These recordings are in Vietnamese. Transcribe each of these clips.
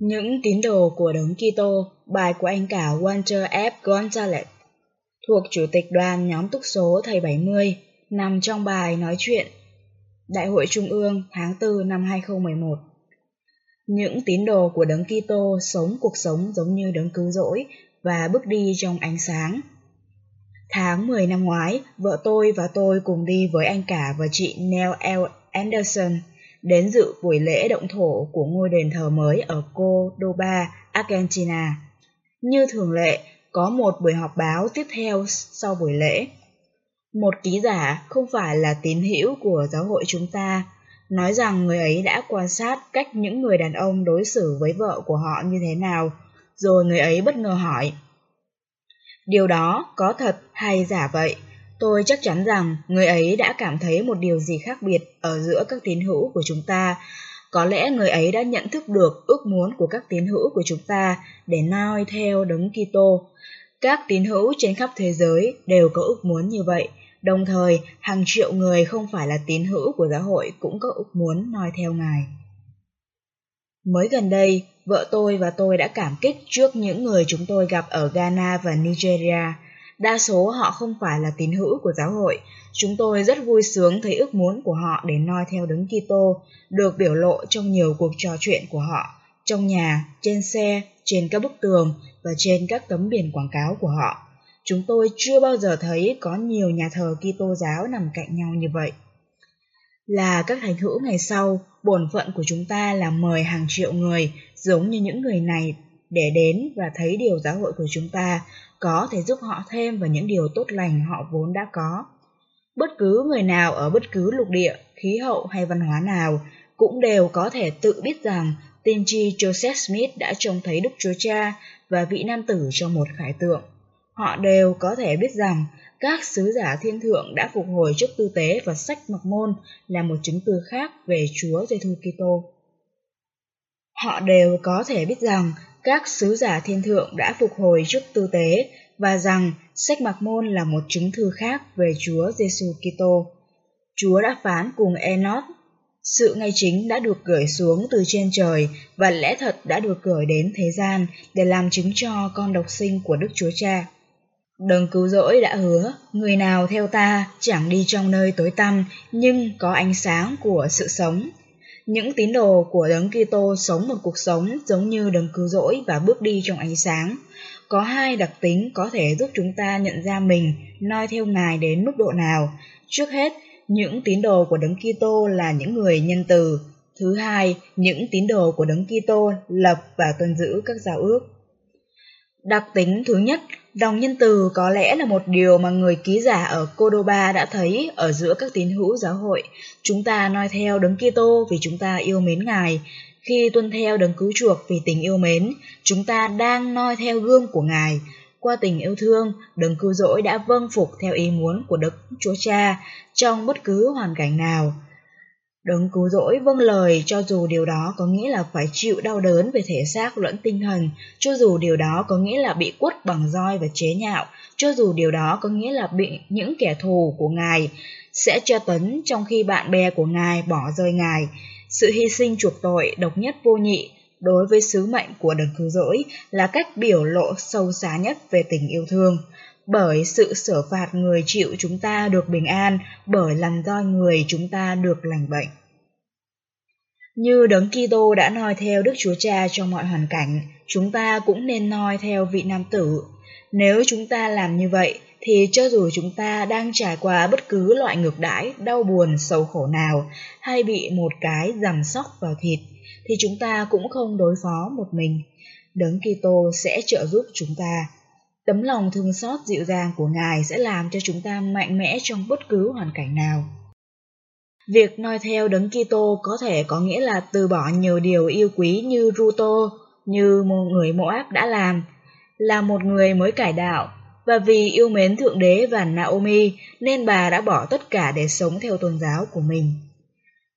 Những tín đồ của Đấng Kitô, bài của anh cả Walter F. Gonzalez, thuộc Chủ tịch đoàn nhóm túc số Thầy 70, nằm trong bài nói chuyện Đại hội Trung ương tháng 4 năm 2011. Những tín đồ của Đấng Kitô sống cuộc sống giống như Đấng cứu rỗi và bước đi trong ánh sáng. Tháng 10 năm ngoái, vợ tôi và tôi cùng đi với anh cả và chị Neil L. Anderson đến dự buổi lễ động thổ của ngôi đền thờ mới ở Cordoba, Argentina. Như thường lệ, có một buổi họp báo tiếp theo sau buổi lễ. Một ký giả không phải là tín hữu của giáo hội chúng ta, nói rằng người ấy đã quan sát cách những người đàn ông đối xử với vợ của họ như thế nào, rồi người ấy bất ngờ hỏi. Điều đó có thật hay giả vậy? Tôi chắc chắn rằng người ấy đã cảm thấy một điều gì khác biệt ở giữa các tín hữu của chúng ta. Có lẽ người ấy đã nhận thức được ước muốn của các tín hữu của chúng ta để noi theo đấng Kitô. Các tín hữu trên khắp thế giới đều có ước muốn như vậy. Đồng thời, hàng triệu người không phải là tín hữu của giáo hội cũng có ước muốn noi theo Ngài. Mới gần đây, vợ tôi và tôi đã cảm kích trước những người chúng tôi gặp ở Ghana và Nigeria – Đa số họ không phải là tín hữu của giáo hội. Chúng tôi rất vui sướng thấy ước muốn của họ để noi theo đấng Kitô được biểu lộ trong nhiều cuộc trò chuyện của họ, trong nhà, trên xe, trên các bức tường và trên các tấm biển quảng cáo của họ. Chúng tôi chưa bao giờ thấy có nhiều nhà thờ Kitô giáo nằm cạnh nhau như vậy. Là các thánh hữu ngày sau, bổn phận của chúng ta là mời hàng triệu người giống như những người này để đến và thấy điều giáo hội của chúng ta có thể giúp họ thêm vào những điều tốt lành họ vốn đã có. Bất cứ người nào ở bất cứ lục địa, khí hậu hay văn hóa nào cũng đều có thể tự biết rằng tiên tri Joseph Smith đã trông thấy Đức Chúa Cha và vị nam tử trong một khải tượng. Họ đều có thể biết rằng các sứ giả thiên thượng đã phục hồi trước tư tế và sách mặc môn là một chứng từ khác về Chúa Giêsu Kitô. Họ đều có thể biết rằng các sứ giả thiên thượng đã phục hồi trước tư tế và rằng sách mặc môn là một chứng thư khác về Chúa Giêsu Kitô. Chúa đã phán cùng Enoch, sự ngay chính đã được gửi xuống từ trên trời và lẽ thật đã được gửi đến thế gian để làm chứng cho con độc sinh của Đức Chúa Cha. Đấng cứu rỗi đã hứa, người nào theo ta chẳng đi trong nơi tối tăm nhưng có ánh sáng của sự sống. Những tín đồ của Đấng Kitô sống một cuộc sống giống như Đấng cứu rỗi và bước đi trong ánh sáng. Có hai đặc tính có thể giúp chúng ta nhận ra mình noi theo Ngài đến mức độ nào. Trước hết, những tín đồ của Đấng Kitô là những người nhân từ. Thứ hai, những tín đồ của Đấng Kitô lập và tuân giữ các giao ước. Đặc tính thứ nhất, lòng nhân từ có lẽ là một điều mà người ký giả ở Cordoba đã thấy ở giữa các tín hữu giáo hội. Chúng ta noi theo đấng Kitô vì chúng ta yêu mến Ngài. Khi tuân theo đấng cứu chuộc vì tình yêu mến, chúng ta đang noi theo gương của Ngài. Qua tình yêu thương, đấng cứu rỗi đã vâng phục theo ý muốn của Đức Chúa Cha trong bất cứ hoàn cảnh nào. Đấng cứu rỗi vâng lời cho dù điều đó có nghĩa là phải chịu đau đớn về thể xác lẫn tinh thần, cho dù điều đó có nghĩa là bị quất bằng roi và chế nhạo, cho dù điều đó có nghĩa là bị những kẻ thù của Ngài sẽ tra tấn trong khi bạn bè của Ngài bỏ rơi Ngài. Sự hy sinh chuộc tội độc nhất vô nhị đối với sứ mệnh của đấng cứu rỗi là cách biểu lộ sâu xa nhất về tình yêu thương bởi sự sửa phạt người chịu chúng ta được bình an, bởi lần roi người chúng ta được lành bệnh. Như đấng Kitô đã noi theo Đức Chúa Cha trong mọi hoàn cảnh, chúng ta cũng nên noi theo vị nam tử. Nếu chúng ta làm như vậy, thì cho dù chúng ta đang trải qua bất cứ loại ngược đãi, đau buồn, sầu khổ nào, hay bị một cái rằm sóc vào thịt, thì chúng ta cũng không đối phó một mình. Đấng Kitô sẽ trợ giúp chúng ta. Tấm lòng thương xót dịu dàng của Ngài sẽ làm cho chúng ta mạnh mẽ trong bất cứ hoàn cảnh nào. Việc noi theo đấng Kitô có thể có nghĩa là từ bỏ nhiều điều yêu quý như Ruto, như một người Moab đã làm, là một người mới cải đạo, và vì yêu mến Thượng Đế và Naomi nên bà đã bỏ tất cả để sống theo tôn giáo của mình.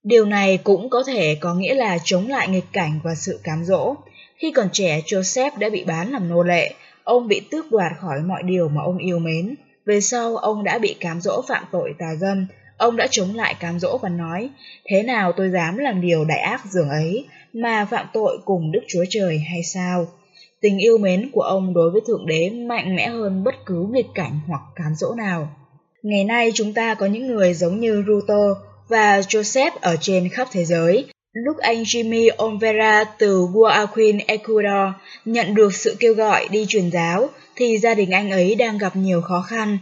Điều này cũng có thể có nghĩa là chống lại nghịch cảnh và sự cám dỗ. Khi còn trẻ, Joseph đã bị bán làm nô lệ, ông bị tước đoạt khỏi mọi điều mà ông yêu mến. Về sau, ông đã bị cám dỗ phạm tội tà dâm, ông đã chống lại cám dỗ và nói, thế nào tôi dám làm điều đại ác dường ấy, mà phạm tội cùng Đức Chúa Trời hay sao? Tình yêu mến của ông đối với Thượng Đế mạnh mẽ hơn bất cứ nghịch cảnh hoặc cám dỗ nào. Ngày nay chúng ta có những người giống như Ruto và Joseph ở trên khắp thế giới. Lúc anh Jimmy Olvera từ Guayaquil, Ecuador nhận được sự kêu gọi đi truyền giáo, thì gia đình anh ấy đang gặp nhiều khó khăn.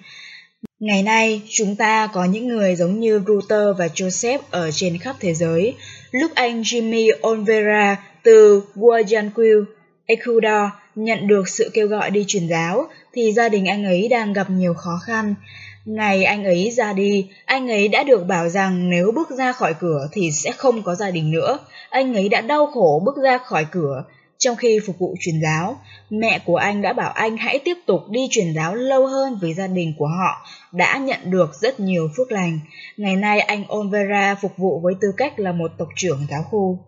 Ngày nay, chúng ta có những người giống như Ruto và Joseph ở trên khắp thế giới. Lúc anh Jimmy Olvera từ Guayaquil, Ecuador nhận được sự kêu gọi đi truyền giáo thì gia đình anh ấy đang gặp nhiều khó khăn. Ngày anh ấy ra đi, anh ấy đã được bảo rằng nếu bước ra khỏi cửa thì sẽ không có gia đình nữa. Anh ấy đã đau khổ bước ra khỏi cửa. Trong khi phục vụ truyền giáo, mẹ của anh đã bảo anh hãy tiếp tục đi truyền giáo lâu hơn vì gia đình của họ đã nhận được rất nhiều phước lành. Ngày nay anh Olvera phục vụ với tư cách là một tộc trưởng giáo khu.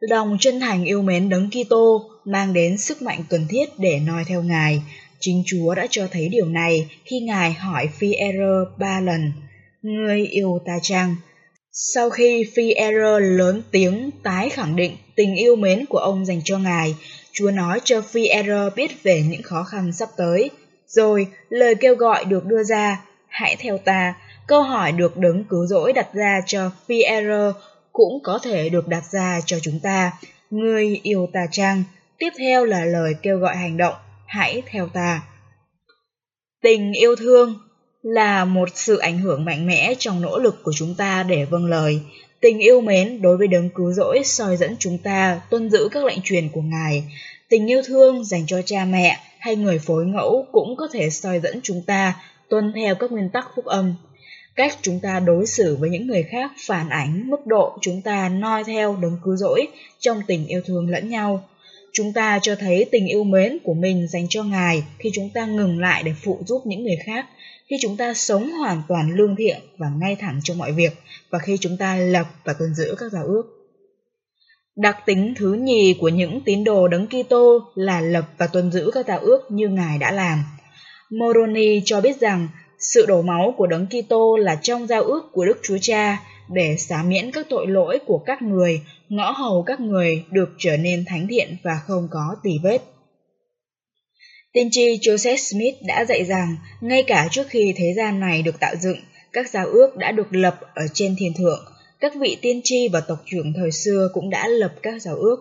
Lòng chân thành yêu mến đấng Kitô mang đến sức mạnh cần thiết để noi theo Ngài. Chính Chúa đã cho thấy điều này khi Ngài hỏi phi error ba lần, Ngươi yêu ta chăng? Sau khi phi error lớn tiếng tái khẳng định tình yêu mến của ông dành cho Ngài, Chúa nói cho phi error biết về những khó khăn sắp tới. Rồi, lời kêu gọi được đưa ra, hãy theo ta, câu hỏi được đấng cứu rỗi đặt ra cho phi error cũng có thể được đặt ra cho chúng ta. Ngươi yêu ta chăng? Tiếp theo là lời kêu gọi hành động, hãy theo ta. Tình yêu thương là một sự ảnh hưởng mạnh mẽ trong nỗ lực của chúng ta để vâng lời. Tình yêu mến đối với đấng cứu rỗi soi dẫn chúng ta tuân giữ các lệnh truyền của Ngài. Tình yêu thương dành cho cha mẹ hay người phối ngẫu cũng có thể soi dẫn chúng ta tuân theo các nguyên tắc phúc âm. Cách chúng ta đối xử với những người khác phản ánh mức độ chúng ta noi theo đấng cứu rỗi trong tình yêu thương lẫn nhau. Chúng ta cho thấy tình yêu mến của mình dành cho Ngài khi chúng ta ngừng lại để phụ giúp những người khác, khi chúng ta sống hoàn toàn lương thiện và ngay thẳng trong mọi việc, và khi chúng ta lập và tuân giữ các giao ước. Đặc tính thứ nhì của những tín đồ đấng Kitô là lập và tuân giữ các giao ước như Ngài đã làm. Moroni cho biết rằng sự đổ máu của đấng Kitô là trong giao ước của Đức Chúa Cha để xá miễn các tội lỗi của các người, ngõ hầu các người được trở nên thánh thiện và không có tỳ vết. Tiên tri Joseph Smith đã dạy rằng, ngay cả trước khi thế gian này được tạo dựng, các giao ước đã được lập ở trên thiên thượng. Các vị tiên tri và tộc trưởng thời xưa cũng đã lập các giao ước.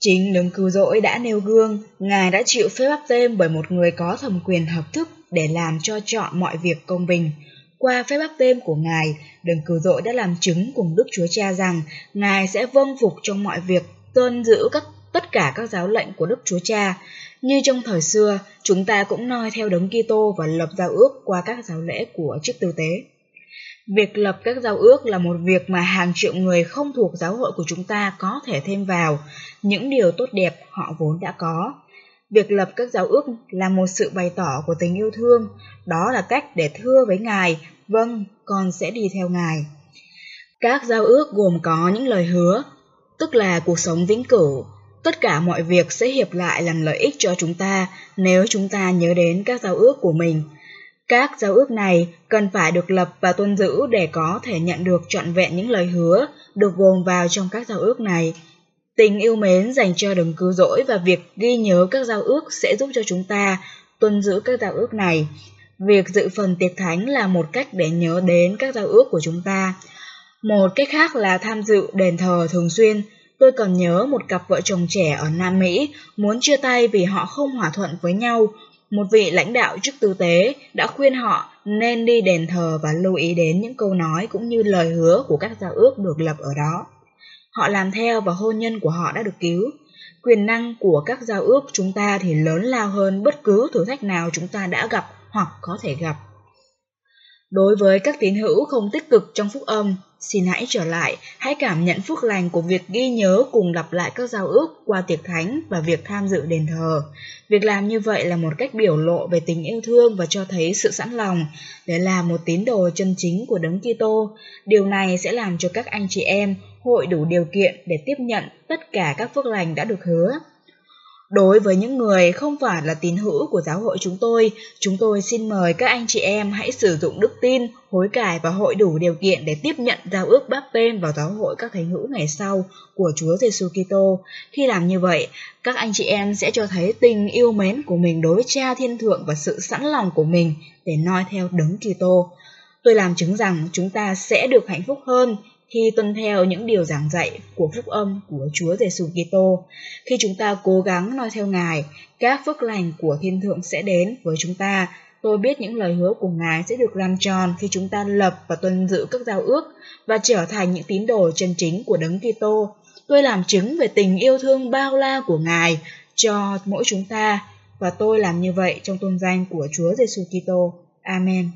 Chính đấng cứu rỗi đã nêu gương, Ngài đã chịu phép báp tên bởi một người có thẩm quyền hợp thức để làm cho chọn mọi việc công bình. Qua phép bắp tên của Ngài, đấng cứu rỗi đã làm chứng cùng Đức Chúa Cha rằng Ngài sẽ vâng phục trong mọi việc, tuân giữ các tất cả các giáo lệnh của Đức Chúa Cha. Như trong thời xưa, chúng ta cũng noi theo đấng Kitô và lập giao ước qua các giáo lễ của chức tư tế. Việc lập các giao ước là một việc mà hàng triệu người không thuộc giáo hội của chúng ta có thể thêm vào những điều tốt đẹp họ vốn đã có. Việc lập các giao ước là một sự bày tỏ của tình yêu thương, đó là cách để thưa với Ngài, vâng, con sẽ đi theo Ngài. Các giao ước gồm có những lời hứa, tức là cuộc sống vĩnh cửu, tất cả mọi việc sẽ hiệp lại làm lợi ích cho chúng ta nếu chúng ta nhớ đến các giao ước của mình. Các giao ước này cần phải được lập và tuân giữ để có thể nhận được trọn vẹn những lời hứa được gồm vào trong các giao ước này. Tình yêu mến dành cho đấng cứu rỗi và việc ghi nhớ các giao ước sẽ giúp cho chúng ta tuân giữ các giao ước này. Việc dự phần tiệc thánh là một cách để nhớ đến các giao ước của chúng ta. Một cách khác là tham dự đền thờ thường xuyên. Tôi còn nhớ một cặp vợ chồng trẻ ở Nam Mỹ muốn chia tay vì họ không hòa thuận với nhau. Một vị lãnh đạo chức tư tế đã khuyên họ nên đi đền thờ và lưu ý đến những câu nói cũng như lời hứa của các giao ước được lập ở đó. Họ làm theo và hôn nhân của họ đã được cứu. Quyền năng của các giao ước chúng ta thì lớn lao hơn bất cứ thử thách nào chúng ta đã gặp hoặc có thể gặp. Đối với các tín hữu không tích cực trong phúc âm, xin hãy trở lại, hãy cảm nhận phước lành của việc ghi nhớ cùng lặp lại các giao ước qua tiệc thánh và việc tham dự đền thờ. Việc làm như vậy là một cách biểu lộ về tình yêu thương và cho thấy sự sẵn lòng để làm một tín đồ chân chính của Đấng Kitô. Điều này sẽ làm cho các anh chị em hội đủ điều kiện để tiếp nhận tất cả các phước lành đã được hứa. Đối với những người không phải là tín hữu của giáo hội chúng tôi, chúng tôi xin mời các anh chị em hãy sử dụng đức tin, hối cải và hội đủ điều kiện để tiếp nhận giao ước báp tên vào giáo hội các thánh hữu ngày sau của Chúa Giêsu Kitô. Khi làm như vậy, các anh chị em sẽ cho thấy tình yêu mến của mình đối với Cha Thiên Thượng và sự sẵn lòng của mình để noi theo Đấng Kitô. Tôi làm chứng rằng chúng ta sẽ được hạnh phúc hơn khi tuân theo những điều giảng dạy của phúc âm của Chúa Giêsu Kitô. Khi chúng ta cố gắng noi theo Ngài, các phước lành của thiên thượng sẽ đến với chúng ta. Tôi biết những lời hứa của Ngài sẽ được làm tròn khi chúng ta lập và tuân giữ các giao ước và trở thành những tín đồ chân chính của Đấng Kitô. Tôi làm chứng về tình yêu thương bao la của Ngài cho mỗi chúng ta và tôi làm như vậy trong tôn danh của Chúa Giêsu Kitô. Amen.